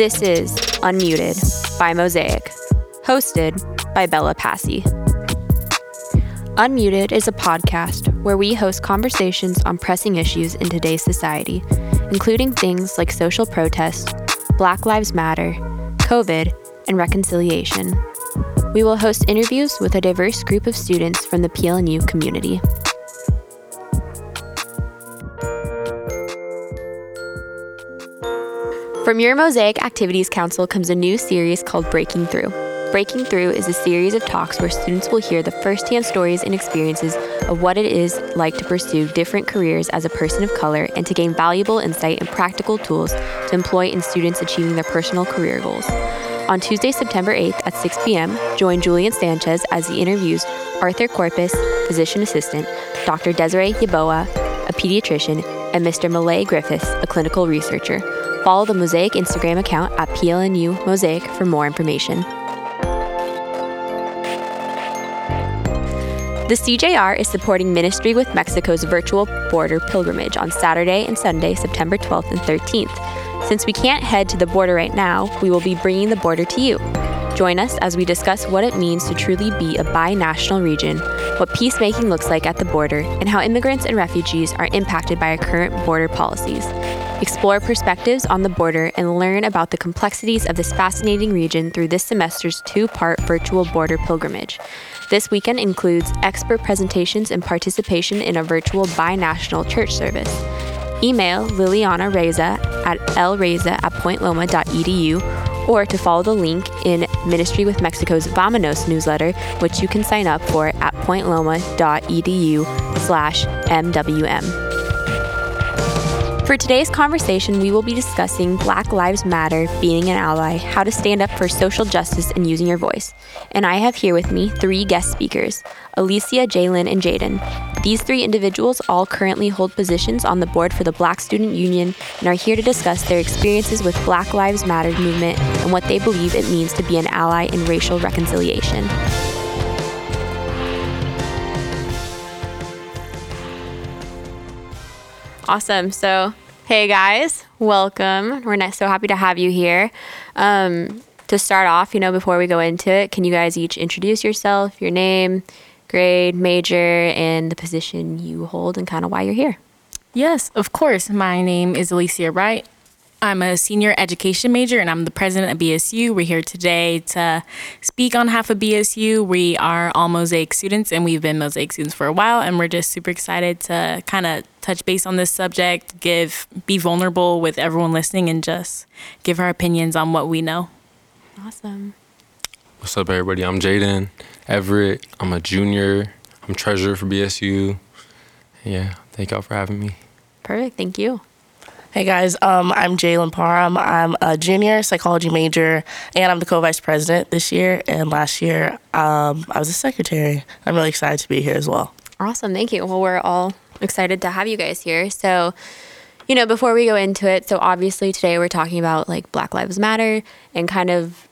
This is Unmuted by Mosaic, hosted by Bella Passy. Unmuted is a podcast where we host conversations on pressing issues in today's society, including things like social protest, Black Lives Matter, COVID, and reconciliation. We will host interviews with a diverse group of students from the PLNU community. From your Mosaic Activities Council comes a new series called Breaking Through. Breaking Through is a series of talks where students will hear the firsthand stories and experiences of what it is like to pursue different careers as a person of color and to gain valuable insight and practical tools to employ in students achieving their personal career goals. On Tuesday, September 8th at 6 p.m., join Julian Sanchez as he interviews Arthur Corpus, physician assistant, Dr. Desiree Yaboa, a pediatrician, and Mr. Malay Griffiths, a clinical researcher. Follow the Mosaic Instagram account at PLNU Mosaic for more information. The CJR is supporting Ministry with Mexico's virtual border pilgrimage on Saturday and Sunday, September 12th and 13th. Since we can't head to the border right now, we will be bringing the border to you. Join us as we discuss what it means to truly be a bi-national region, what peacemaking looks like at the border, and how immigrants and refugees are impacted by our current border policies. Explore perspectives on the border and learn about the complexities of this fascinating region through this semester's two part virtual border pilgrimage. This weekend includes expert presentations and participation in a virtual bi-national church service. Email Liliana Reza at lreza at pointloma.edu or to follow the link in Ministry with Mexico's Vamanos newsletter, which you can sign up for at pointloma.edu slash MWM. For today's conversation, we will be discussing Black Lives Matter, being an ally, how to stand up for social justice, and using your voice. And I have here with me three guest speakers Alicia, Jalen, and Jaden. These three individuals all currently hold positions on the board for the Black Student Union and are here to discuss their experiences with Black Lives Matter movement and what they believe it means to be an ally in racial reconciliation. Awesome. So, hey guys, welcome. We're so happy to have you here. Um, to start off, you know, before we go into it, can you guys each introduce yourself, your name, grade, major, and the position you hold, and kind of why you're here? Yes, of course. My name is Alicia Wright. I'm a senior education major and I'm the president of BSU. We're here today to speak on half of BSU. We are all Mosaic students and we've been Mosaic students for a while and we're just super excited to kind of touch base on this subject, give be vulnerable with everyone listening and just give our opinions on what we know. Awesome. What's up everybody? I'm Jaden Everett. I'm a junior. I'm treasurer for BSU. Yeah, thank y'all for having me. Perfect. Thank you. Hey guys, um, I'm Jalen Parham. I'm a junior psychology major, and I'm the co-vice president this year. And last year, um, I was a secretary. I'm really excited to be here as well. Awesome, thank you. Well, we're all excited to have you guys here. So, you know, before we go into it, so obviously today we're talking about like Black Lives Matter and kind of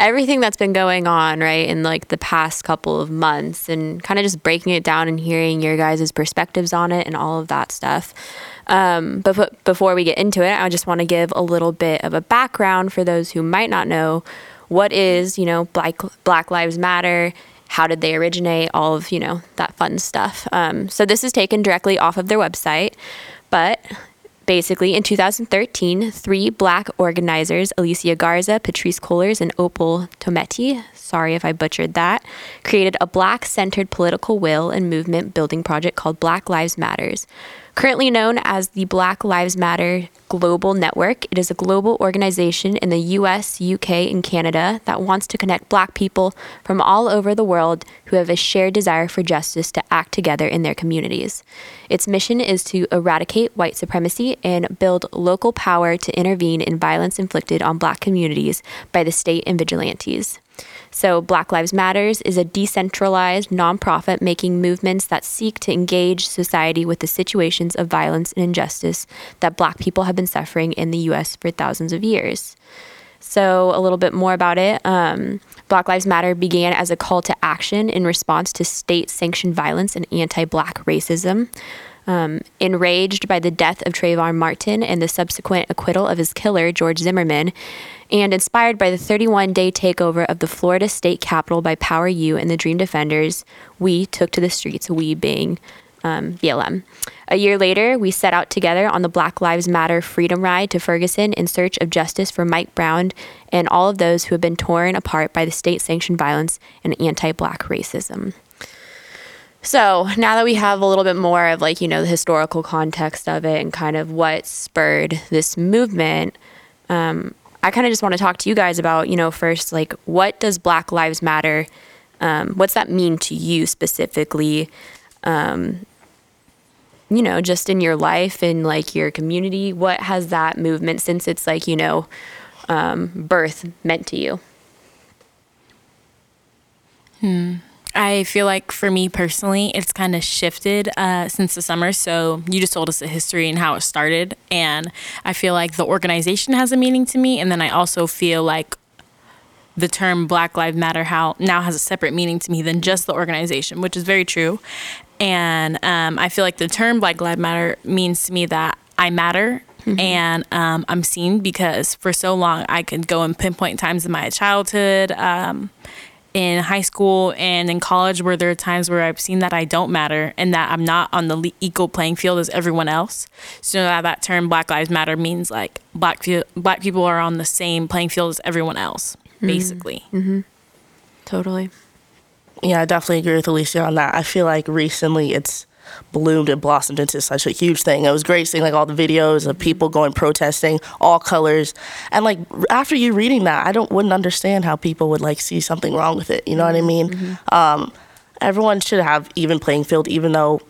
everything that's been going on, right, in like the past couple of months, and kind of just breaking it down and hearing your guys' perspectives on it and all of that stuff. Um, but before we get into it, I just want to give a little bit of a background for those who might not know what is, you know, Black Black Lives Matter. How did they originate? All of you know that fun stuff. Um, so this is taken directly off of their website, but basically in 2013 three black organizers alicia garza Patrisse Cullors, and opal tometi sorry if i butchered that created a black centered political will and movement building project called black lives matters Currently known as the Black Lives Matter Global Network, it is a global organization in the US, UK, and Canada that wants to connect Black people from all over the world who have a shared desire for justice to act together in their communities. Its mission is to eradicate white supremacy and build local power to intervene in violence inflicted on Black communities by the state and vigilantes. So, Black Lives Matters is a decentralized nonprofit making movements that seek to engage society with the situations of violence and injustice that Black people have been suffering in the US for thousands of years. So, a little bit more about it. Um, Black Lives Matter began as a call to action in response to state sanctioned violence and anti Black racism. Um, enraged by the death of Trayvon Martin and the subsequent acquittal of his killer, George Zimmerman, And inspired by the 31 day takeover of the Florida state capitol by Power U and the Dream Defenders, we took to the streets, we being um, BLM. A year later, we set out together on the Black Lives Matter Freedom Ride to Ferguson in search of justice for Mike Brown and all of those who have been torn apart by the state sanctioned violence and anti black racism. So now that we have a little bit more of like, you know, the historical context of it and kind of what spurred this movement, um, I kind of just want to talk to you guys about, you know, first, like, what does Black Lives Matter? Um, what's that mean to you specifically? Um, you know, just in your life and like your community? What has that movement, since it's like, you know, um, birth, meant to you? I feel like for me personally, it's kind of shifted uh, since the summer. So you just told us the history and how it started, and I feel like the organization has a meaning to me, and then I also feel like the term Black Lives Matter how now has a separate meaning to me than just the organization, which is very true. And um, I feel like the term Black Lives Matter means to me that I matter. And um, I'm seen because for so long I could go and pinpoint times in my childhood, um, in high school and in college where there are times where I've seen that I don't matter and that I'm not on the equal playing field as everyone else. So that, that term Black Lives Matter means like black fe- black people are on the same playing field as everyone else, mm-hmm. basically. Mm-hmm. Totally. Yeah, I definitely agree with Alicia on that. I feel like recently it's bloomed and blossomed into such a huge thing. It was great seeing like all the videos of people going protesting, all colors, and like after you reading that, I don't wouldn't understand how people would like see something wrong with it. You know what I mean? Um, everyone should have even playing field, even though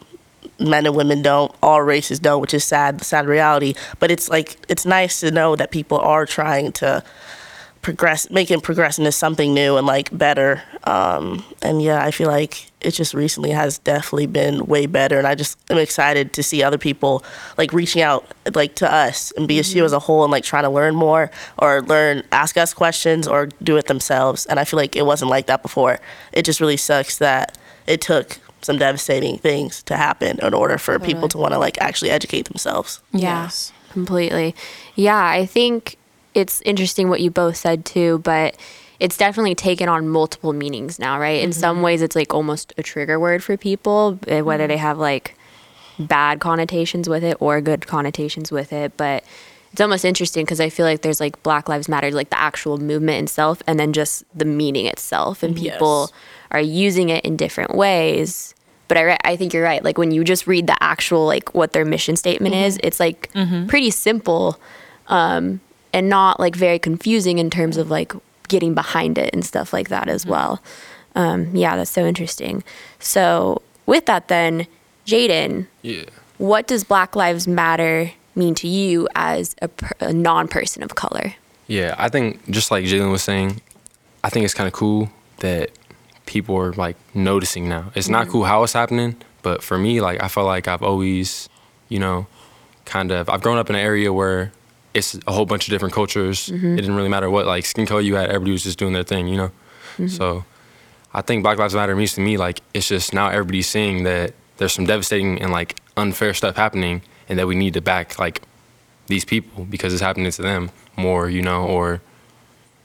men and women don't, all races don't, which is sad, sad reality. But it's like it's nice to know that people are trying to progress, making progress into something new and like better. Um, and yeah, I feel like it just recently has definitely been way better. And I just am excited to see other people like reaching out like to us and BSU as a whole and like trying to learn more or learn, ask us questions or do it themselves. And I feel like it wasn't like that before. It just really sucks that it took some devastating things to happen in order for people to want to like actually educate themselves. Yeah. Completely. Yeah, I think it's interesting what you both said too, but it's definitely taken on multiple meanings now, right? In some ways, it's like almost a trigger word for people, eh, whether they have like bad connotations with it or good connotations with it. But it's almost interesting because I feel like there's like Black Lives Matter, like the actual movement itself, and then just the meaning itself. And people are using it in different ways. But I, re- I think you're right. Like when you just read the actual, like what their mission statement is, it's like pretty simple um, and not like very confusing in terms of like getting behind it and stuff like that as well. Um, yeah, that's so interesting. So, with that, then, Jaden, Yeah. what does Black Lives Matter mean to you as a, per- a non person of color? Yeah, I think just like Jalen was saying, I think it's kind of cool that people are like noticing now. It's not cool how it's happening, but for me, like I feel like I've always, you know, kind of I've grown up in an area where it's a whole bunch of different cultures. It mm-hmm. didn't really matter what like skin color you had. Everybody was just doing their thing, you know. Mm-hmm. So I think Black Lives Matter means to me like it's just now everybody's seeing that there's some devastating and like unfair stuff happening, and that we need to back like these people because it's happening to them more, you know, or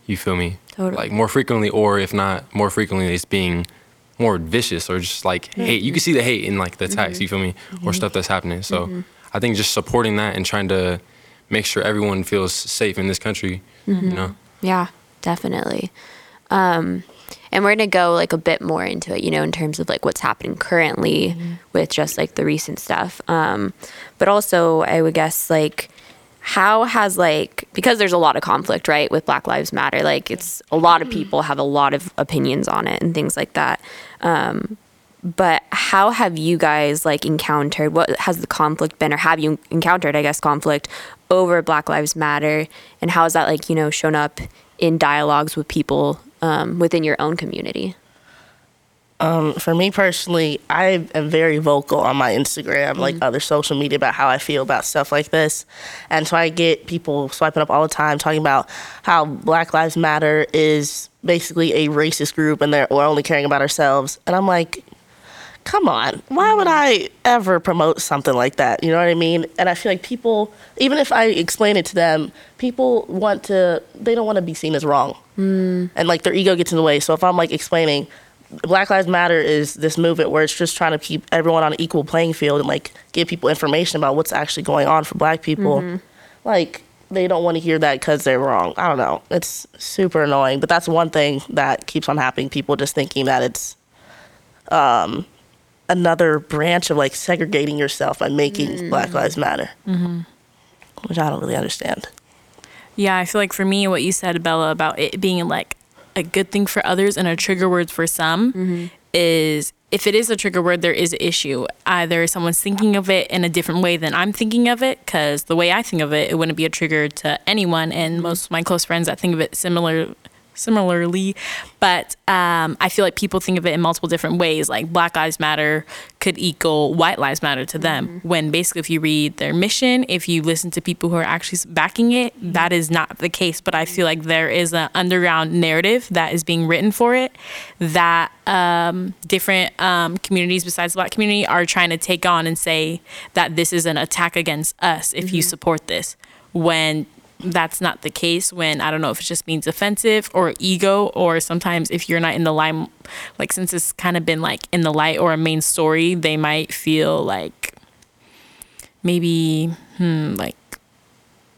you feel me? Totally. Like more frequently, or if not more frequently, it's being more vicious or just like mm-hmm. hate. You can see the hate in like the attacks, you feel me? Or stuff that's happening. So I think just supporting that and trying to make sure everyone feels safe in this country, you know? Yeah, definitely. Um, and we're gonna go like a bit more into it, you know, in terms of like what's happening currently with just like the recent stuff. Um, but also, I would guess like how has like because there's a lot of conflict, right, with Black Lives Matter. Like it's a lot of people have a lot of opinions on it and things like that. Um, but how have you guys like encountered what has the conflict been or have you encountered i guess conflict over black lives matter and how has that like you know shown up in dialogues with people um, within your own community for me personally, I am very vocal on my Instagram, like other social media, about how I feel about stuff like this. And so I get people swiping up all the time talking about how Black Lives Matter is basically a racist group and they're, we're only caring about ourselves. And I'm like, come on, why would I ever promote something like that? You know what I mean? And I feel like people, even if I explain it to them, people want to, they don't want to be seen as wrong. Mm. And like their ego gets in the way. So if I'm like explaining, Black Lives Matter is this movement where it's just trying to keep everyone on an equal playing field and like give people information about what's actually going on for black people. Mm-hmm. Like, they don't want to hear that because they're wrong. I don't know. It's super annoying, but that's one thing that keeps on happening. People just thinking that it's um, another branch of like segregating yourself by making mm. Black Lives Matter, mm-hmm. which I don't really understand. Yeah, I feel like for me, what you said, Bella, about it being like a good thing for others and a trigger word for some mm-hmm. is if it is a trigger word, there is an issue. Either someone's thinking of it in a different way than I'm thinking of it, because the way I think of it, it wouldn't be a trigger to anyone. And most of my close friends that think of it similar similarly, but um, I feel like people think of it in multiple different ways. Like Black Lives Matter could equal White Lives Matter to them, mm-hmm. when basically, if you read their mission, if you listen to people who are actually backing it, mm-hmm. that is not the case. But I feel like there is an underground narrative that is being written for it that um, different um, communities besides the Black community are trying to take on and say that this is an attack against us if mm-hmm. you support this. When that's not the case when I don't know if it just means offensive or ego or sometimes if you're not in the line like since it's kind of been like in the light or a main story they might feel like maybe hmm like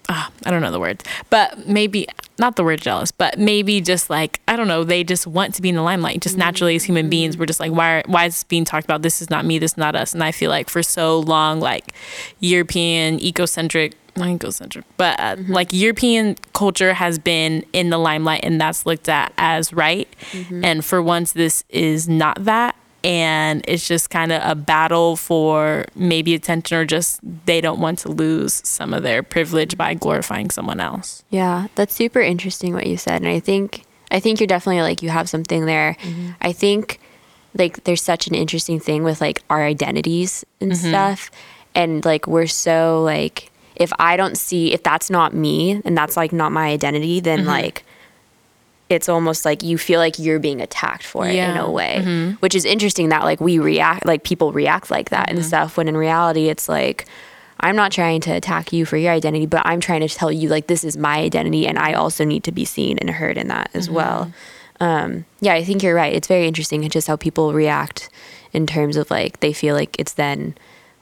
ah, I don't know the words, but maybe not the word jealous, but maybe just like I don't know, they just want to be in the limelight. Just naturally as human beings, we're just like, why? Are, why is this being talked about? This is not me. This is not us. And I feel like for so long, like European ecocentric not egocentric, but uh, mm-hmm. like European culture has been in the limelight and that's looked at as right. Mm-hmm. And for once, this is not that. And it's just kind of a battle for maybe attention or just they don't want to lose some of their privilege by glorifying someone else. Yeah, that's super interesting what you said. And I think, I think you're definitely like, you have something there. Mm-hmm. I think like there's such an interesting thing with like our identities and mm-hmm. stuff. And like we're so like, if I don't see if that's not me and that's like not my identity, then mm-hmm. like it's almost like you feel like you're being attacked for it yeah. in a way, mm-hmm. which is interesting that like we react like people react like that mm-hmm. and stuff when in reality it's like I'm not trying to attack you for your identity, but I'm trying to tell you like this is my identity and I also need to be seen and heard in that as mm-hmm. well. Um, yeah, I think you're right. It's very interesting just how people react in terms of like they feel like it's then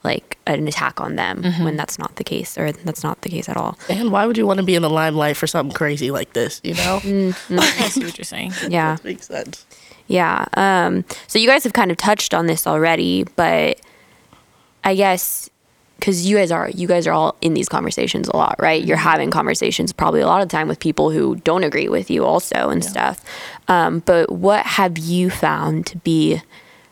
like an attack on them mm-hmm. when that's not the case or that's not the case at all. And why would you want to be in the limelight for something crazy like this, you know? Mm-hmm. I see what you're saying. Yeah. that makes sense. Yeah. Um, so you guys have kind of touched on this already, but I guess because you guys are you guys are all in these conversations a lot, right? You're mm-hmm. having conversations probably a lot of time with people who don't agree with you also and yeah. stuff. Um, but what have you found to be,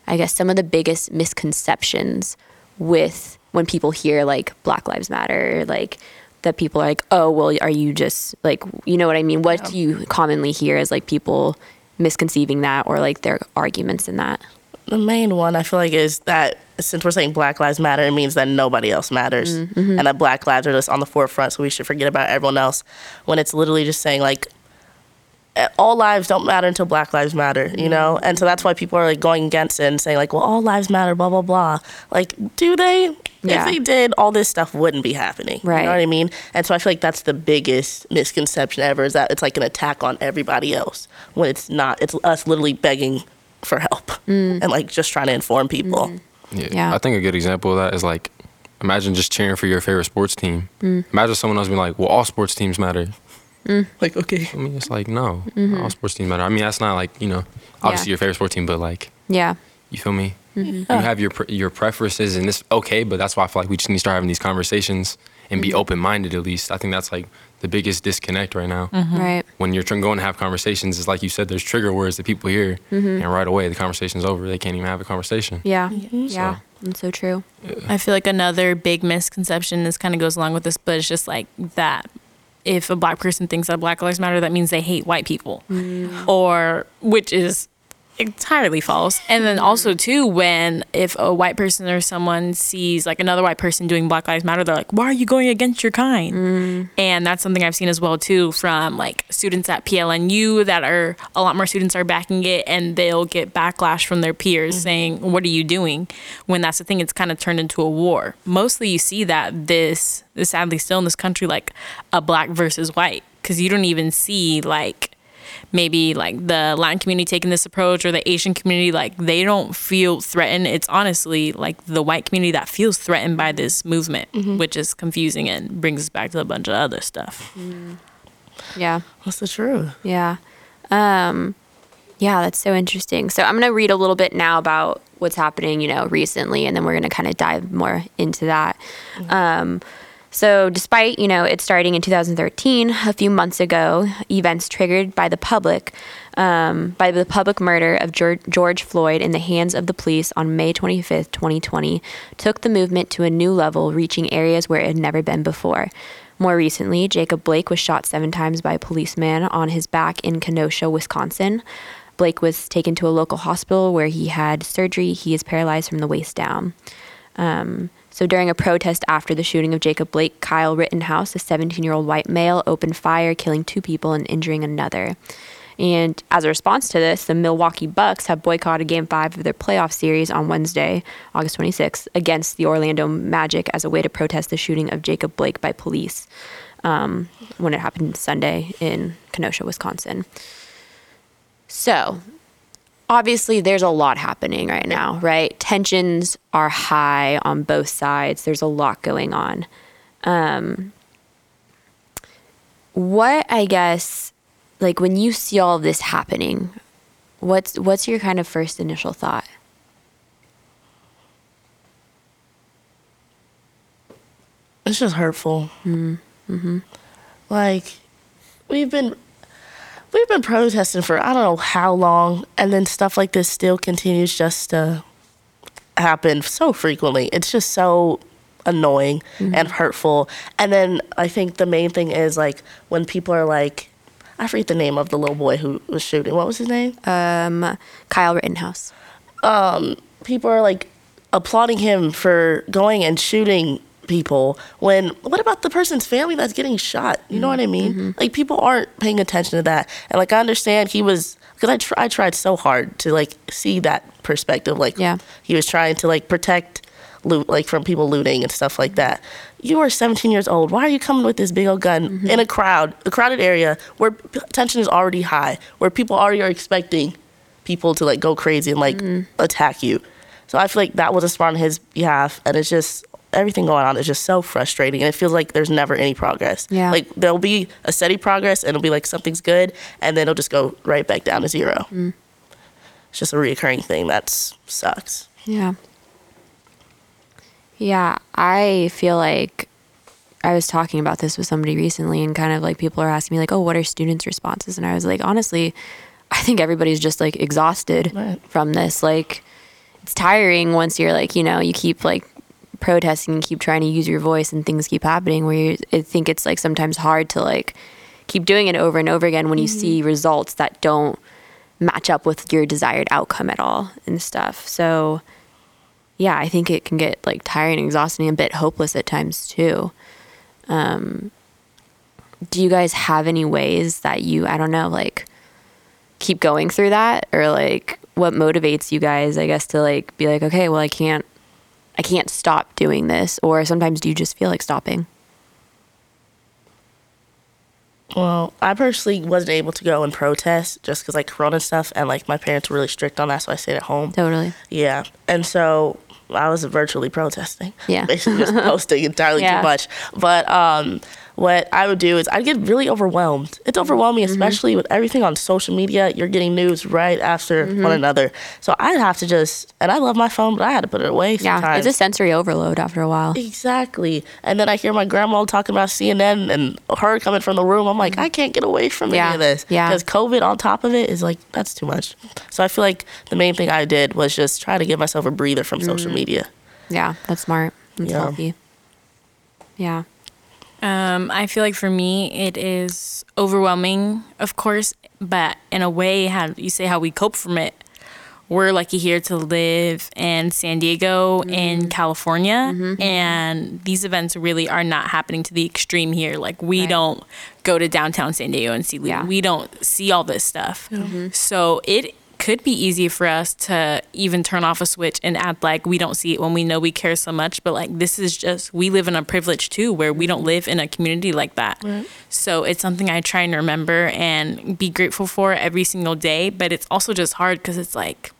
I guess, some of the biggest misconceptions with when people hear like Black Lives Matter, like that people are like, oh, well, are you just like, you know what I mean? What yeah. do you commonly hear as like people misconceiving that or like their arguments in that? The main one I feel like is that since we're saying Black Lives Matter, it means that nobody else matters, mm-hmm. and that Black lives are just on the forefront, so we should forget about everyone else. When it's literally just saying like all lives don't matter until black lives matter you know and so that's why people are like going against it and saying like well all lives matter blah blah blah like do they yeah. if they did all this stuff wouldn't be happening right you know what i mean and so i feel like that's the biggest misconception ever is that it's like an attack on everybody else when it's not it's us literally begging for help mm. and like just trying to inform people mm. yeah. yeah. i think a good example of that is like imagine just cheering for your favorite sports team mm. imagine someone else being like well all sports teams matter Mm. Like, okay. I mean, it's like, no, mm-hmm. all sports teams matter. I mean, that's not like, you know, obviously yeah. your favorite sports team, but like, yeah. You feel me? Mm-hmm. You have your your preferences, and this okay, but that's why I feel like we just need to start having these conversations and be mm-hmm. open minded at least. I think that's like the biggest disconnect right now. Mm-hmm. Right. When you're trying going to have conversations, it's like you said, there's trigger words that people hear, mm-hmm. and right away the conversation's over. They can't even have a conversation. Yeah. Mm-hmm. So, yeah. That's so true. Yeah. I feel like another big misconception, this kind of goes along with this, but it's just like that if a black person thinks that Black Lives Matter, that means they hate white people, mm. or which is entirely false. And then also too, when if a white person or someone sees like another white person doing Black Lives Matter, they're like, "Why are you going against your kind?" Mm. And that's something I've seen as well too from like students at PLNU that are a lot more students are backing it, and they'll get backlash from their peers mm-hmm. saying, "What are you doing?" When that's the thing, it's kind of turned into a war. Mostly, you see that this is sadly still in this country like a black versus white because you don't even see like maybe like the Latin community taking this approach or the Asian community, like they don't feel threatened. It's honestly like the white community that feels threatened by this movement, which is confusing and brings us back to a bunch of other stuff. Yeah. What's the truth? Yeah. Um, yeah, that's so interesting. So I'm going to read a little bit now about what's happening, you know, recently, and then we're going to kind of dive more into that. Um, so despite, you know, it starting in 2013, a few months ago, events triggered by the public, um, by the public murder of George, Floyd in the hands of the police on May 25th, 2020, took the movement to a new level, reaching areas where it had never been before. More recently, Jacob Blake was shot seven times by a policeman on his back in Kenosha, Wisconsin. Blake was taken to a local hospital where he had surgery. He is paralyzed from the waist down. Um, so during a protest after the shooting of Jacob Blake, Kyle Rittenhouse, a 17 year old white male, opened fire, killing two people and injuring another. And as a response to this, the Milwaukee Bucks have boycotted Game 5 of their playoff series on Wednesday, August 26th, against the Orlando Magic as a way to protest the shooting of Jacob Blake by police um, when it happened Sunday in Kenosha, Wisconsin. So, obviously, there's a lot happening right now, right? Tensions are high on both sides. There's a lot going on. Um, what I guess, like when you see all of this happening, what's what's your kind of first initial thought? It's just hurtful. Mm-hmm. Like we've been we've been protesting for I don't know how long, and then stuff like this still continues just to happen so frequently. It's just so annoying and hurtful. And then I think the main thing is like when people are like, I forget the name of the little boy who was shooting. What was his name? Um, Kyle Rittenhouse. people are like applauding him for going and shooting people when what about the person's family that's getting shot? You know what i mean? Mm-hmm. Like people aren't paying attention to that. And like i understand he was because I, tr- I tried so hard to like see that perspective like Yeah. he was trying to like protect loot like from people looting and stuff like that. You are 17 years old. Why are you coming with this big old gun mm-hmm. in a crowd a crowded area where tension is already high where people already are expecting people to like go crazy and like mm. attack you. So I feel like that was a smart on his behalf, and it's just everything going on is just so frustrating, and it feels like there's never any progress. Yeah. like there'll be a steady progress, and it'll be like something's good, and then it'll just go right back down to zero. Mm. It's just a reoccurring thing that sucks. Yeah. Yeah, I feel like I was talking about this with somebody recently, and kind of like people are asking me, like, oh, what are students' responses? And I was like, honestly, I think everybody's just like exhausted Right. from this. Like, it's tiring once you're like, you know, you keep like protesting and keep trying to use your voice, and things keep happening where you, I think it's like sometimes hard to like keep doing it over and over again when you see results that don't match up with your desired outcome at all and stuff. So, yeah, I think it can get like tiring, exhausting, and a bit hopeless at times too. Um, do you guys have any ways that you, I don't know, like keep going through that, or like what motivates you guys? I guess to like be like, okay, well, I can't, I can't stop doing this, or sometimes do you just feel like stopping? Well, I personally wasn't able to go and protest just because like Corona stuff, and like my parents were really strict on that, so I stayed at home. Totally. Yeah, and so I was virtually protesting. Yeah. basically just posting entirely Yeah. too much. But um, what I would do is I'd get really overwhelmed. It's overwhelming, Mm-hmm. especially with everything on social media. You're getting news right after Mm-hmm. one another. So I'd have to just, and I love my phone, but I had to put it away Yeah, it's a sensory overload after a while. Exactly. And then I hear my grandma talking about CNN and her coming from the room. I'm like, I can't get away from Yeah, any of this. yeah. Because COVID on top of it is like, that's too much. So I feel like the main thing I did was just try to give myself a breather from social Mm-hmm. media. Yeah, that's smart. That's Yeah. healthy. Yeah. Um, I feel like for me, it is overwhelming, of course, but in a way, how you say how we cope from it. we're lucky here to live in San Diego Mm-hmm. in California and these events really are not happening to the extreme here like we Right. don't go to downtown San Diego and see Yeah. we don't see all this stuff so it could be easy for us to even turn off a switch and act like we don't see it when we know we care so much but like this is just we live in a privilege too where we don't live in a community like that Right. so it's something i try and remember and be grateful for every single day but it's also just hard because it's like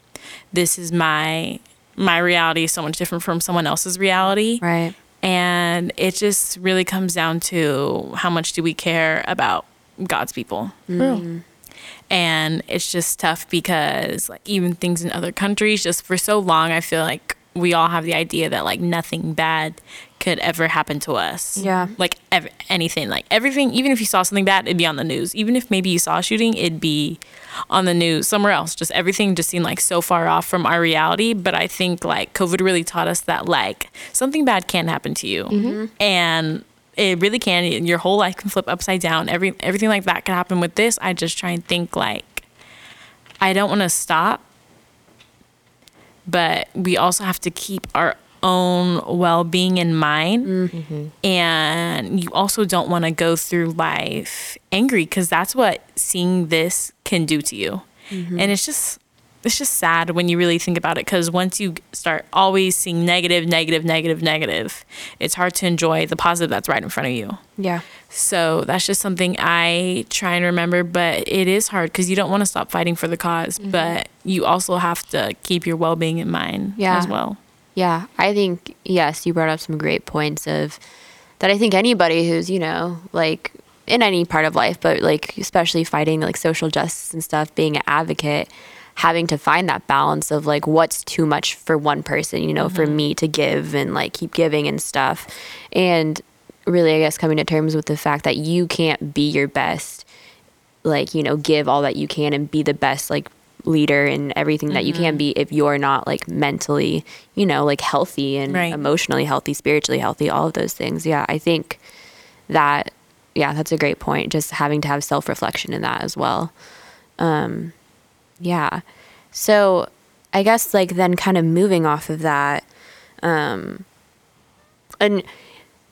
this is my my reality is so much different from someone else's reality Right. and it just really comes down to how much do we care about god's people mm-hmm. Real. And it's just tough because like even things in other countries just for so long i feel like we all have the idea that like nothing bad could ever happen to us. Yeah. like ev- anything. Like everything even if you saw something bad it'd be on the news. Even if maybe you saw a shooting it'd be on the news somewhere else. Just everything just seemed like so far off from our reality. But i think like covid really taught us that like something bad can happen to you. Mm-hmm. And it really can. Your whole life can flip upside down. Every everything like that can happen with this. I just try and think like i don't want to stop but we also have to keep our own well-being in mind. Mm-hmm. And you also don't want to go through life angry because that's what seeing this can do to you. Mm-hmm. And it's just it's just sad when you really think about it because once you start always seeing negative negative negative negative it's hard to enjoy the positive that's right in front of you Yeah. so that's just something I try and remember, but it is hard because you don't want to stop fighting for the because mm-hmm. but you also have to keep your well being in mind Yeah. as well. Yeah, I think yes, you brought up some great points of that I think anybody who's, you know, like in any part of life, but like especially fighting like social justice and stuff, being an advocate, having to find that balance of like what's too much for one person, you know, for me to give and like keep giving and stuff. And really I guess coming to terms with the fact that you can't be your best like you know give all that you can and be the best like leader and everything that you can be if you're not like mentally you know like healthy and Right. emotionally healthy spiritually healthy all of those things yeah i think that yeah that's a great point just having to have self-reflection in that as well um yeah so i guess like then kind of moving off of that um and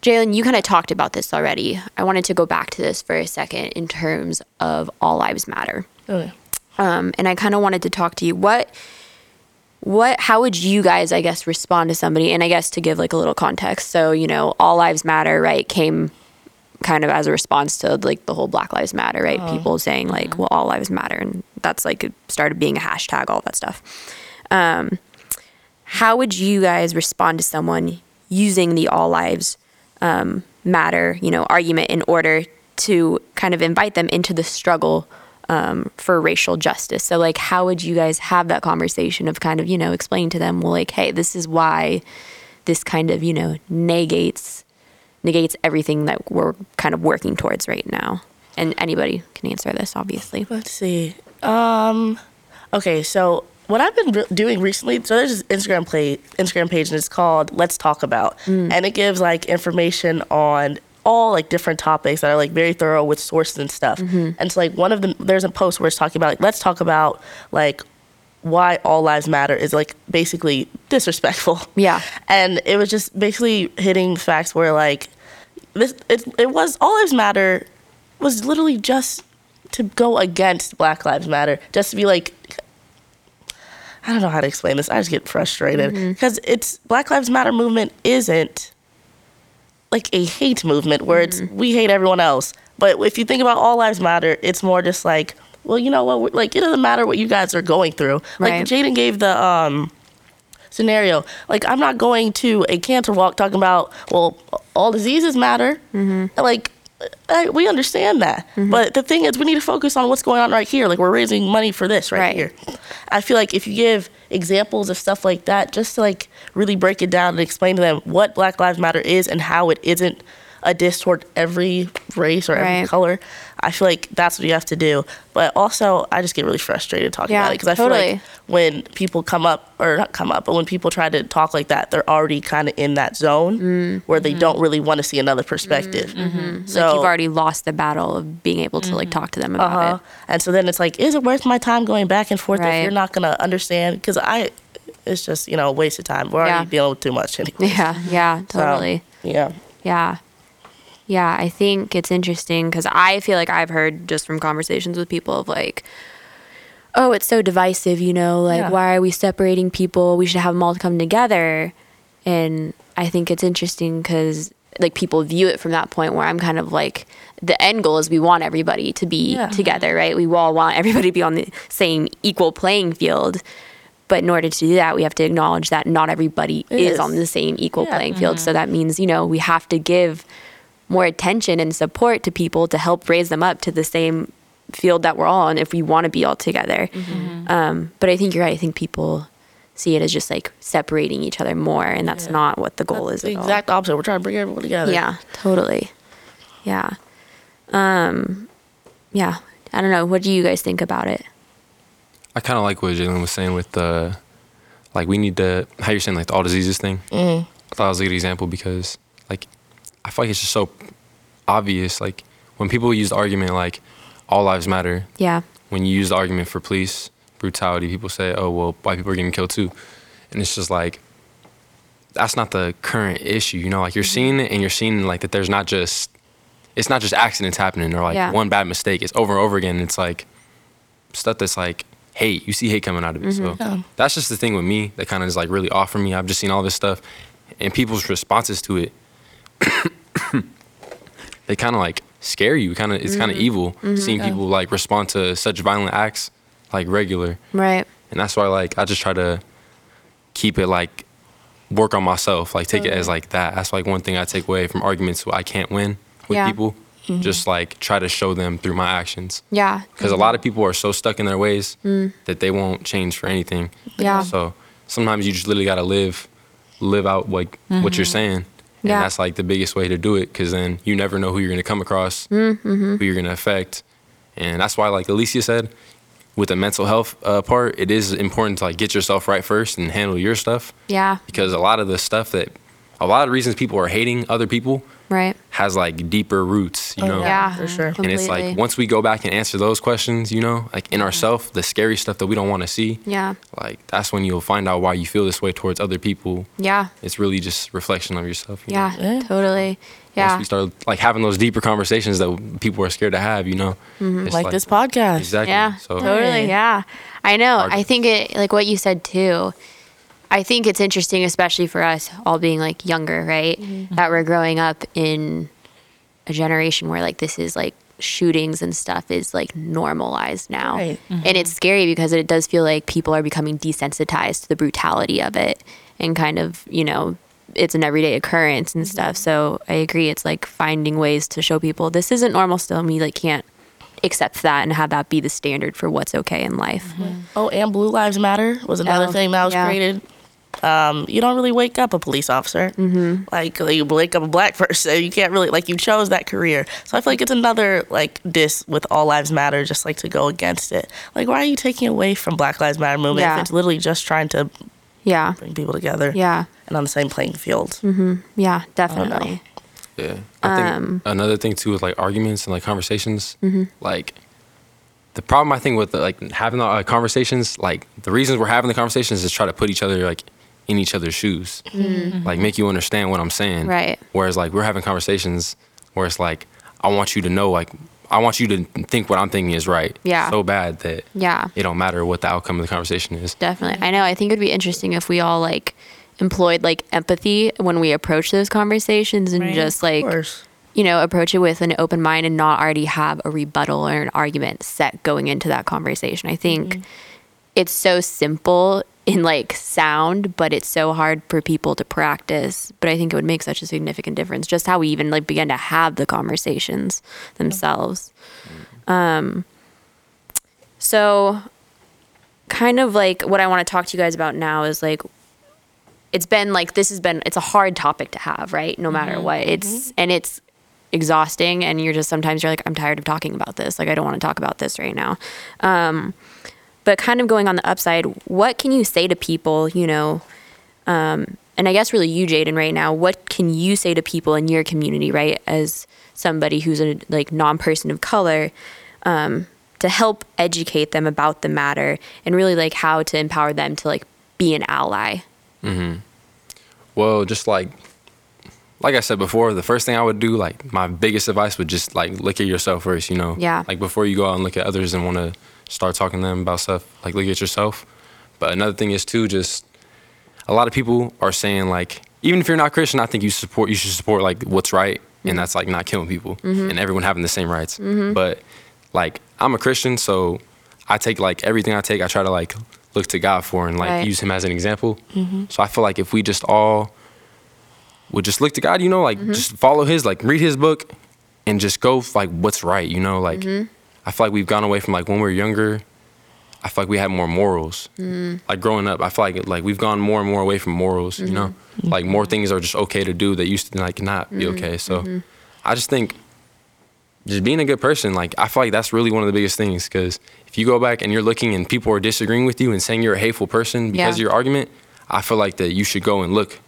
Jalen, you kind of talked about this already. I wanted to go back to this for a second in terms of all lives matter. Okay. Um, and I kind of wanted to talk to you. What, what, how would you guys, I guess, respond to somebody? And I guess to give like a little context. So, you know, all lives matter, right? Came kind of as a response to like the whole Black Lives Matter, right? People saying like, well, all lives matter. And that's like, it started being a hashtag, all that stuff. Um, how would you guys respond to someone using the all lives um, matter, you know, argument in order to kind of invite them into the struggle um, for racial justice. So, like, how would you guys have that conversation of kind of, you know, explaining to them, well, like, hey, this is why this kind of, you know, negates negates everything that we're kind of working towards right now. And anybody can answer this, obviously. Let's see. Um, okay, so what I've been re- doing recently, so there's this Instagram play, Instagram page, and it's called Let's Talk About, and it gives like information on all like different topics that are like very thorough with sources and stuff. And it's like one of them. There's a post where it's talking about like let's talk about like why all lives matter is like basically disrespectful. Yeah. And it was just basically hitting facts where like this it, it was all lives matter was literally just to go against Black Lives Matter, just to be like I don't know how to explain this. I just get frustrated because it's Black Lives Matter movement isn't like a hate movement where it's we hate everyone else. But if you think about all lives matter, it's more just like, well, you know what? Like it doesn't matter what you guys are going through. Like Right. Jaden gave the um scenario. Like I'm not going to a cancer walk talking about well, all diseases matter. Mm-hmm. Like I, we understand that, mm-hmm. but the thing is, we need to focus on what's going on right here. Like we're raising money for this right, Right. here. I feel like if you give examples of stuff like that, just to like really break it down and explain to them what Black Lives Matter is and how it isn't a diss toward every race or every Right. color. I feel like that's what you have to do. But also, I just get really frustrated talking Yeah, about it because I feel like when people come up or not come up, but when people try to talk like that, they're already kind of in that zone Mm-hmm. where they don't really want to see another perspective. So like you've already lost the battle of being able to like talk to them about uh-huh. it. And so then it's like, is it worth my time going back and forth Right. if you're not gonna understand? Because I, it's just you know a waste of time. We're already Yeah. dealing with too much anyway. Yeah, yeah, So, totally. yeah. Yeah. Yeah, I think it's interesting because I feel like I've heard just from conversations with people of like, oh, it's so divisive, you know, like, Yeah. why are we separating people? We should have them all come together. And I think it's interesting because, like, people view it from that point where I'm kind of like, the end goal is we want everybody to be Yeah. together, right? We all want everybody to be on the same equal playing field. But in order to do that, we have to acknowledge that not everybody is is. on the same equal Yeah. playing field. Mm-hmm. So that means, you know, we have to give more attention and support to people to help raise them up to the same field that we're all on if we want to be all together. Um, but I think you're right. I think people see it as just like separating each other more, and that's not what the goal That's is. the at all. exact opposite. We're trying to bring everyone together. Yeah, totally. Yeah. Um, yeah. I don't know. What do you guys think about it? I kind of like what Jalen was saying with the, like we need to how you're saying like the all diseases thing. Mhm. I thought it was a good example because like I feel like it's just so obvious. Like when people use the argument like all lives matter, Yeah. when you use the argument for police brutality, people say, "Oh, well, white people are getting killed too," and it's just like that's not the current issue. You know, like you're mm-hmm. seeing it, and you're seeing like that there's not just it's not just accidents happening or like Yeah. one bad mistake. It's over and over again. It's like stuff that's like hate. You see hate coming out of it. So Yeah. that's just the thing with me that kind of is like really off for me. I've just seen all this stuff, and people's responses to it. they kind of like scare you. Kind of it's kind of mm-hmm. evil mm-hmm. seeing people like respond to such violent acts like regular, Right. and that's why like I just try to keep it like work on myself, like take it as mm-hmm. like that. That's like one thing I take away from arguments where I can't win with Yeah. people. Just like try to show them through my actions Yeah. because a lot of people are so stuck in their ways mm. that they won't change for anything. Yeah. So sometimes you just literally got to live, live out like what you're saying, and Yeah. that's like the biggest way to do it. Because then you never know who you're gonna come across, who you're gonna affect, and that's why, like Alicia said, with the mental health uh, part, it is important to like get yourself right first and handle your stuff Yeah. because a lot of the stuff that, a lot of reasons people are hating other people Right. has like deeper roots, you oh, know. Yeah. for sure. Mm-hmm. And it's like once we go back and answer those questions, you know, like in ourself, the scary stuff that we don't want to see, Yeah. like that's when you'll find out why you feel this way towards other people. Yeah. It's really just reflection of yourself. you Yeah. Yeah. Totally. know? Once Yeah. we start like having those deeper conversations that people are scared to have, you know, mm-hmm. It's Like, this podcast. Exactly. Yeah, So totally. Yeah, I know. Hard. I think it like what you said too. I think it's interesting, especially for us all being like younger, right? Mm-hmm. That we're growing up in a generation where like this is like shootings and stuff is like normalized now. Right. And it's mm-hmm. scary because it does feel like people are becoming desensitized to the brutality of it and kind of, you know, it's an everyday occurrence and mm-hmm. stuff. So I agree. It's like finding ways to show people this isn't normal still. And we like can't accept that and have that be the standard for what's okay in life. Oh, and Blue Lives Matter was another Oh, thing that was yeah. created. Um, you don't really wake up a police officer. Mm-hmm. Like you wake up a black person. You can't really like you chose that career. So I feel like it's another like diss with All Lives Matter, just like to go against it. Like why are you taking away from Black Lives Matter movement Yeah. if it's literally just trying to Yeah. bring people together Yeah. and on the same playing field? Yeah, know. definitely. Yeah. I think Um, another thing too with like arguments and like conversations, Mm-hmm. like the problem I think with the, like having the uh, conversations, like the reasons we're having the conversations is try to put each other like in each other's shoes, like make you understand what I'm saying. Mm-hmm. Right. Whereas like we're having conversations where it's like I want you to know like I want you to think what I'm thinking is right. Yeah. So bad that Yeah. it don't matter what the outcome of the conversation is. Definitely. I know. I think it'd be interesting if we all like employed like empathy when we approach those conversations and Right. just like you know approach it with an open mind and not already have a rebuttal or an argument set going into that conversation. I think it's so simple in like sound, but it's so hard for people to practice. But I think it would make such a significant difference just how we even like begin to have the conversations themselves. Um so kind of like what I want to talk to you guys about now is like it's been like this has been it's a hard topic to have, right? No matter what. It's and it's exhausting and you're just sometimes you're like i'm tired of talking about this like i don't want to talk about this right now um, but kind of going on the upside what can you say to people you know um, and i guess really you jaden right now what can you say to people in your community right as somebody who's a like non-person of color um, to help educate them about the matter and really like how to empower them to like be an ally Mm-hmm. Well, just like like I said before, the first thing I would do, like my biggest advice would just like look at yourself first, you know. Yeah. Like before you go out and look at others and want to start talking to them about stuff, like look at yourself. But another thing is too, just a lot of people are saying like, even if you're not Christian, I think you support you should support like what's right, and that's like not killing people mm-hmm. and everyone having the same rights. Mm-hmm. But like I'm a Christian, so I take like everything I take, I try to like look to God for and like Right. use Him as an example. Mm-hmm. So I feel like if we just all would just look to God, you know, like just follow His, like read His book, and just go like what's right, you know, like I feel like we've gone away from like when we were younger. I feel like we had more morals. Mm. Like growing up, I feel like like we've gone more and more away from morals. You know, mm-hmm. like more things are just okay to do that used to like not be mm-hmm. okay. So mm-hmm. I just think just being a good person, like I feel like that's really one of the biggest things. Because if you go back and you're looking and people are disagreeing with you and saying you're a hateful person because Yeah. of your argument, I feel like that you should go and look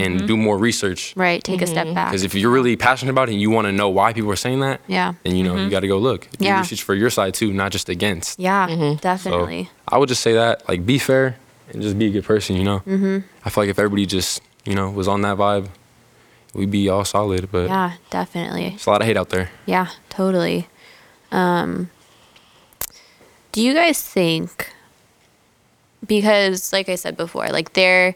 and do more research. right take a step back Because if you're really passionate about it and you want to know why people are saying that, Yeah. then you know you got to go look. Do Yeah. research for your side too, not just against. yeah So definitely I would just say that, like, be fair and just be a good person. You know. Mm-hmm. I feel like if everybody just, you know, was on that vibe, we'd be all solid. But yeah definitely there's a lot of hate out there. Yeah, totally. Um, do you guys think, because like I said before, like there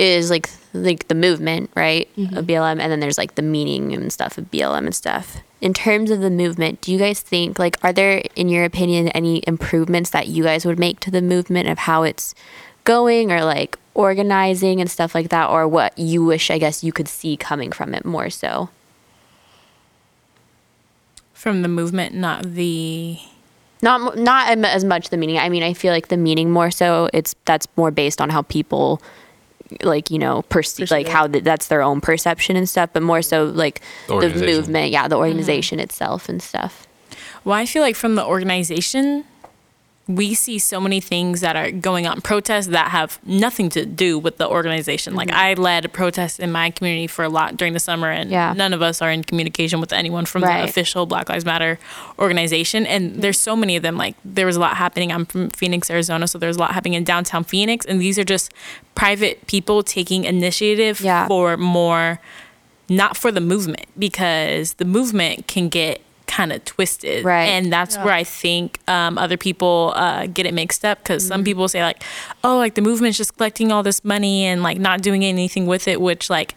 is like like the movement, right, of mm-hmm. BLM, and then there's like the meaning and stuff of BLM and stuff. In terms of the movement, do you guys think like are there, in your opinion, any improvements that you guys would make to the movement of how it's going or like organizing and stuff like that, or what you wish I guess you could see coming from it more so? From the movement, not the. not not as much the meaning. I mean, I feel like the meaning more so it's that's more based on how people like you know perceive like how th- that's their own perception and stuff, but more so like The the, movement, yeah, the mm-hmm. organization itself and stuff. Well, I feel like from the organization, we see so many things that are going on protests that have nothing to do with the organization. Like mm-hmm. I led protests in my community for a lot during the summer, and Yeah. none of us are in communication with anyone from Right. the official Black Lives Matter organization. And mm-hmm. there's so many of them. Like there was a lot happening. I'm from Phoenix, Arizona, so there's a lot happening in downtown Phoenix, and these are just private people taking initiative Yeah. for more not for the movement because the movement can get kind of twisted Right. and that's where i think um, other people uh, get it mixed up because Mm-hmm. some people say like oh like the movement's just collecting all this money and like not doing anything with it which like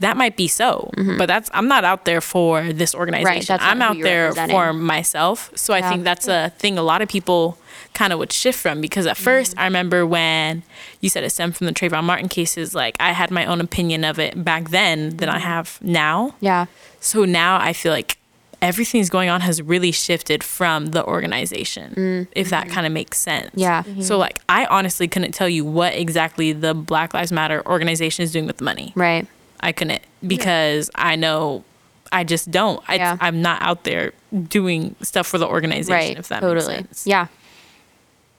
that might be so but that's i'm not out there for this organization Mm-hmm. that's not i'm out there for myself so i think that's a thing a lot of people kind of would shift from because at first I remember when you said it stemmed from the Trayvon Martin cases, like I had my own opinion of it back then than I Mm-hmm. have now. Yeah, So now I feel like everything's going on has really shifted from the organization, if that mm-hmm. kind of makes sense. Yeah. Mm-hmm. So like I honestly couldn't tell you what exactly the Black Lives Matter organization is doing with the money. right. I couldn't because I know I just don't. I, Yeah. I'm not out there doing stuff for the organization. right If that totally makes sense. yeah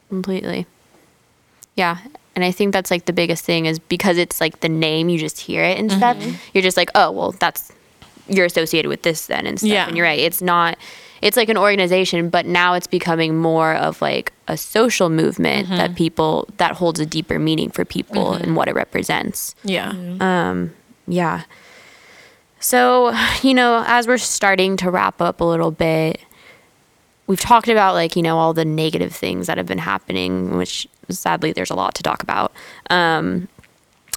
completely yeah and i think that's like the biggest thing is because it's like the name you just hear it and stuff mm-hmm. you're just like oh well that's you're associated with this then and stuff Yeah. and you're right it's not it's like an organization but now it's becoming more of like a social movement that people that holds a deeper meaning for people and what it represents Yeah. um yeah. So, you know, as we're starting to wrap up a little bit, we've talked about like, you know, all the negative things that have been happening, which sadly there's a lot to talk about. Um,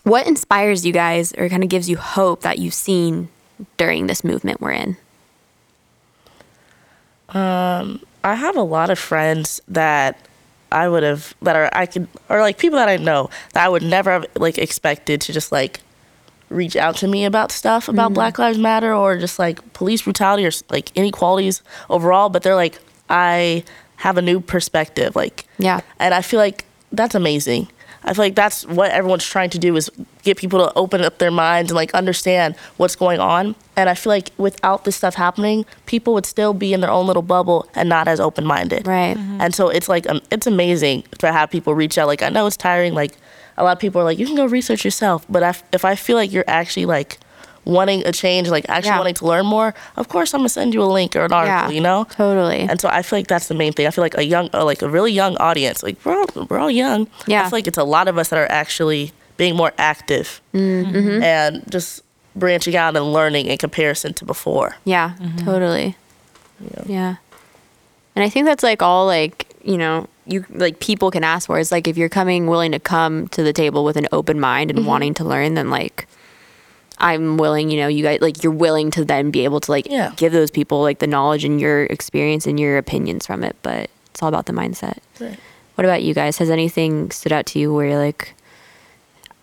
what inspires you guys or kind of gives you hope that you've seen during this movement we're in? Um, I have a lot of friends that I would have that are I could or like people that I know that I would never have like expected to just like reach out to me about stuff about mm-hmm. Black Lives Matter or just like police brutality or like inequalities overall. But they're like, I have a new perspective, like Yeah. and I feel like that's amazing. I feel like that's what everyone's trying to do is get people to open up their minds and like understand what's going on. And I feel like without this stuff happening, people would still be in their own little bubble and not as open minded. Right. And so it's like um, it's amazing to have people reach out. Like I know it's tiring. Like a lot of people are like, you can go research yourself. But I, if I feel like you're actually like wanting a change, like actually Yeah. wanting to learn more, of course I'm gonna send you a link or an article. Yeah. You know. Totally. And so I feel like that's the main thing. I feel like a young, uh, like a really young audience. Like we're all, we're all young. Yeah. I feel like it's a lot of us that are actually being more active Mm-hmm. and just branching out and learning in comparison to before. Yeah, totally. Yeah. And I think that's like all like, you know, you like people can ask for. It's like if you're coming willing to come to the table with an open mind and wanting to learn, then like I'm willing, you know, you guys like you're willing to then be able to like Yeah. give those people like the knowledge and your experience and your opinions from it. But it's all about the mindset. Right. What about you guys? Has anything stood out to you where you're like,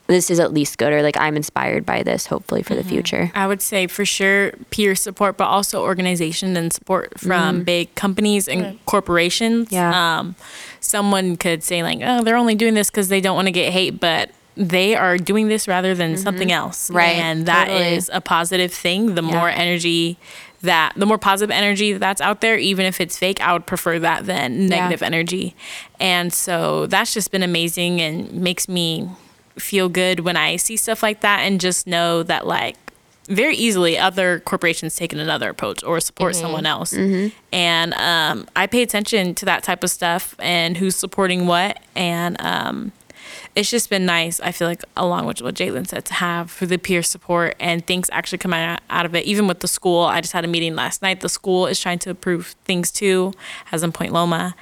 this is at least good, or like I'm inspired by this, hopefully for the future? I would say for sure peer support, but also organization and support from big companies and corporations. Yeah. Um, someone could say like, oh, they're only doing this because they don't want to get hate, but they are doing this rather than something else. Right. And that is Totally. a positive thing. The Yeah. more energy that, the more positive energy that's out there, even if it's fake, I would prefer that than negative energy. And so that's just been amazing and makes me feel good when I see stuff like that and just know that like very easily other corporations taking another approach or support someone else. And um, I pay attention to that type of stuff and who's supporting what. And um, it's just been nice, I feel like, along with what Jalen said, to have for the peer support and things actually coming out of it. Even with the school, I just had a meeting last night. The school is trying to approve things too, as in Point Loma.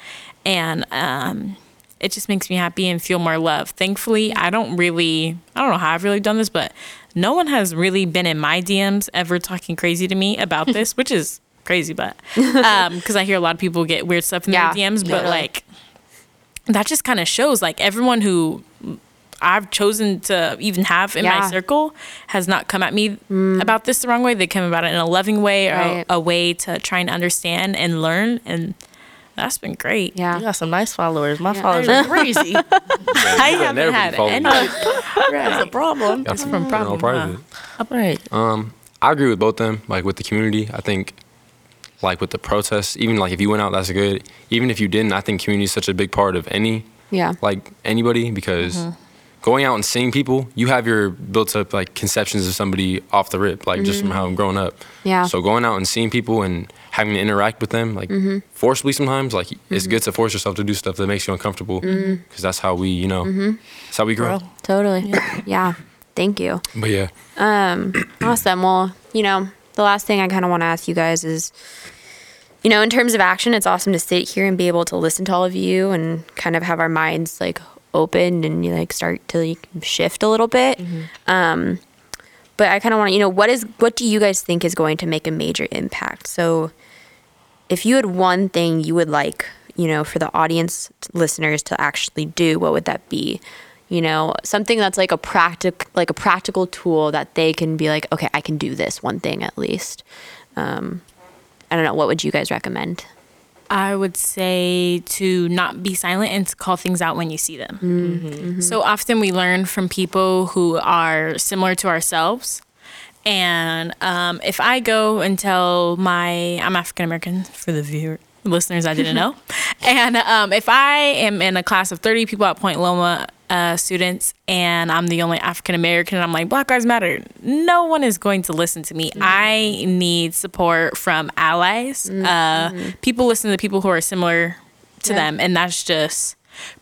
And um, it just makes me happy and feel more love. Thankfully, I don't really, I don't know how I've really done this, but no one has really been in my DMs ever talking crazy to me about this, which is crazy, but because I hear a lot of people get weird stuff in Yeah, their DMs, but totally. like that just kind of shows like everyone who I've chosen to even have in Yeah. my circle has not come at me about this the wrong way. They come about it in a loving way or Right. a, way to try and understand and learn. And that's been great. Yeah. You got some nice followers. My followers are crazy. I haven't never had follow any. me. That's a problem. That's from problem, private. Right. Um, I agree with both them. Like with the community, I think, like with the protests, even like if you went out, that's good. Even if you didn't, I think community is such a big part of any Yeah. like anybody because mm-hmm. going out and seeing people, you have your built up like conceptions of somebody off the rip, like just from mm-hmm. how I'm growing up. Yeah. So going out and seeing people and having to interact with them, like mm-hmm. forcibly sometimes, like it's good to force yourself to do stuff that makes you uncomfortable because that's how we, you know, that's how we grow. Totally. Yeah. Thank you. But yeah, Um. Awesome. Well, you know, the last thing I kind of want to ask you guys is, you know, in terms of action, it's awesome to sit here and be able to listen to all of you and kind of have our minds like opened and you like start to like, shift a little bit. Um, but I kind of want to, you know, what is what do you guys think is going to make a major impact? So, if you had one thing you would like, you know, for the audience listeners to actually do, what would that be? You know, something that's like a practic like a practical tool that they can be like, okay, I can do this one thing at least. Um, I don't know. What would you guys recommend? I would say to not be silent and to call things out when you see them. So often we learn from people who are similar to ourselves. And um, if I go and tell my, I'm African American for the viewer, listeners I didn't know. and um, if I am in a class of 30 people at Point Loma uh, students and I'm the only African American and I'm like, Black Lives Matter, no one is going to listen to me. I need support from allies. Uh, people listen to people who are similar to Yeah. them. And that's just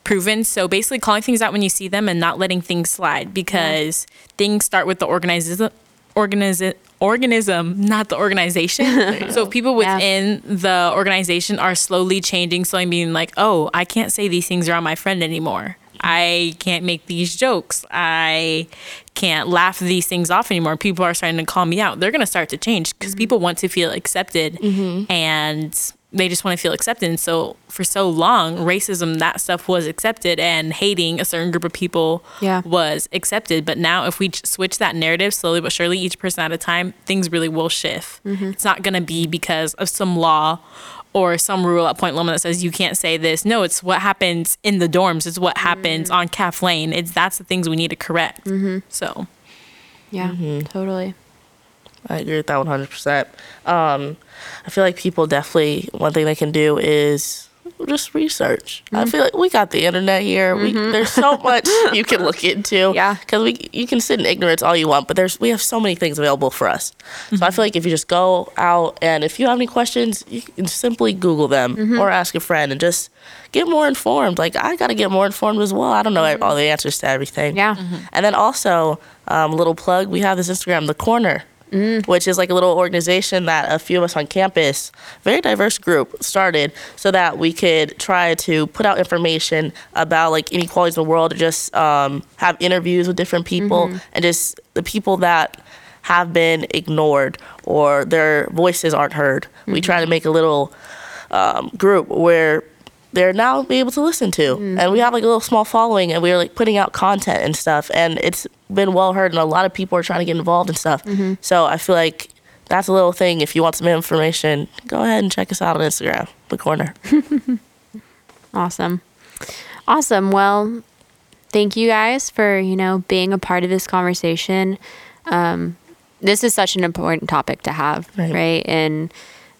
proven. So basically, calling things out when you see them and not letting things slide because things start with the organism, organism, organism, not the organization. so people Yeah. within the organization are slowly changing, slowly being like, oh, I can't say these things around my friend anymore. I can't make these jokes. I can't laugh these things off anymore. People are starting to call me out. They're going to start to change because mm-hmm. people want to feel accepted mm-hmm. and they just want to feel accepted. And so for so long, racism, that stuff was accepted and hating a certain group of people Yeah. was accepted. But now if we switch that narrative slowly but surely, each person at a time, things really will shift. Mm-hmm. It's not going to be because of some law or some rule at Point Loma that says you can't say this. No, it's what happens in the dorms. It's what happens mm. on Caf Lane. It's that's the things we need to correct. Mm-hmm. So Yeah, mm-hmm. totally. I agree with that 100%. Um, I feel like people definitely, one thing they can do is just research. I mm-hmm. feel like we got the internet here. We, mm-hmm. there's so much you can look into. Yeah. Because we you can sit in ignorance all you want, but there's we have so many things available for us. So I mm-hmm. feel like if you just go out and if you have any questions, you can simply Google them or ask a friend and just get more informed. Like I got to get more informed as well. I don't know all the answers to everything. Yeah. And then also, um, little plug, we have this Instagram, The Corner, which is like a little organization that a few of us on campus, very diverse group, started so that we could try to put out information about like inequalities in the world, or just um, have interviews with different people and just the people that have been ignored or their voices aren't heard. We try to make a little um, group where they're now be able to listen to. And we have like a little small following and we're like putting out content and stuff and it's been well heard and a lot of people are trying to get involved and stuff. So I feel like that's a little thing. If you want some information, go ahead and check us out on Instagram, the corner. Awesome. Awesome. Well, thank you guys for, you know, being a part of this conversation. Um, this is such an important topic to have, Right. right? And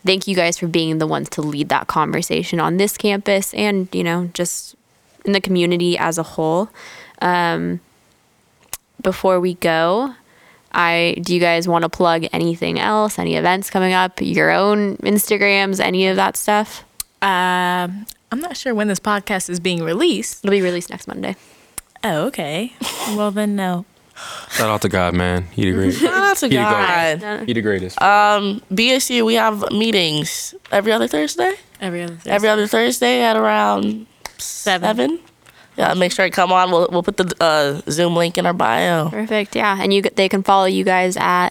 thank you guys for being the ones to lead that conversation on this campus and, you know, just in the community as a whole. Um, before we go, I do you guys want to plug anything else? Any events coming up? Your own Instagrams? Any of that stuff? Um, I'm not sure when this podcast is being released. It'll be released next Monday. Oh, okay. well, then no. Shout out to God, man. He the great. Shout out to He the God. GOAT. He the greatest. Um, BSU, we have meetings every other Thursday. Every other Thursday. Every other Thursday at around Seven. seven. Yeah, make sure you come on. We'll we'll put the uh, Zoom link in our bio. Perfect. Yeah, and you they can follow you guys at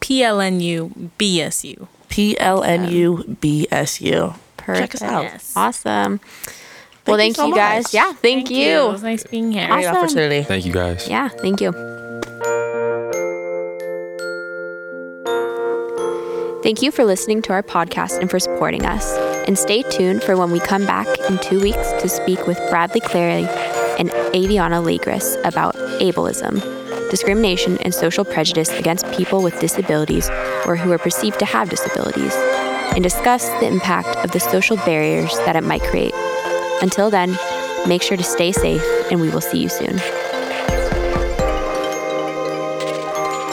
PLNU BSU. P L N U B S U. perfect. Check us out. Yes. Awesome. Well, you thank so you guys. much. Yeah, thank, you. It was nice being here. Great Awesome. opportunity. Thank you guys. Yeah, thank you. Thank you for listening to our podcast and for supporting us. And stay tuned for when we come back in two weeks to speak with Bradley Clary and Aviana Legris about ableism, discrimination and social prejudice against people with disabilities or who are perceived to have disabilities, and discuss the impact of the social barriers that it might create. Until then, make sure to stay safe, and we will see you soon.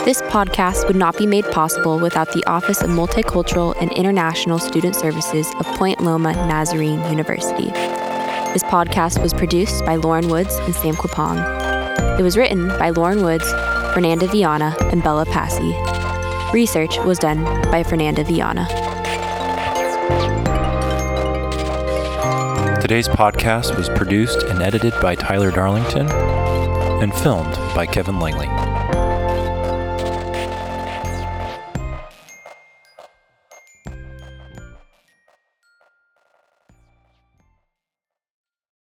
This podcast would not be made possible without the Office of Multicultural and International Student Services of Point Loma Nazarene University. This podcast was produced by Lauren Woods and Sam Quipong. It was written by Lauren Woods, Fernanda Viana, and Bella Passy. Research was done by Fernanda Viana. Today's podcast was produced and edited by Tyler Darlington and filmed by Kevin Langley.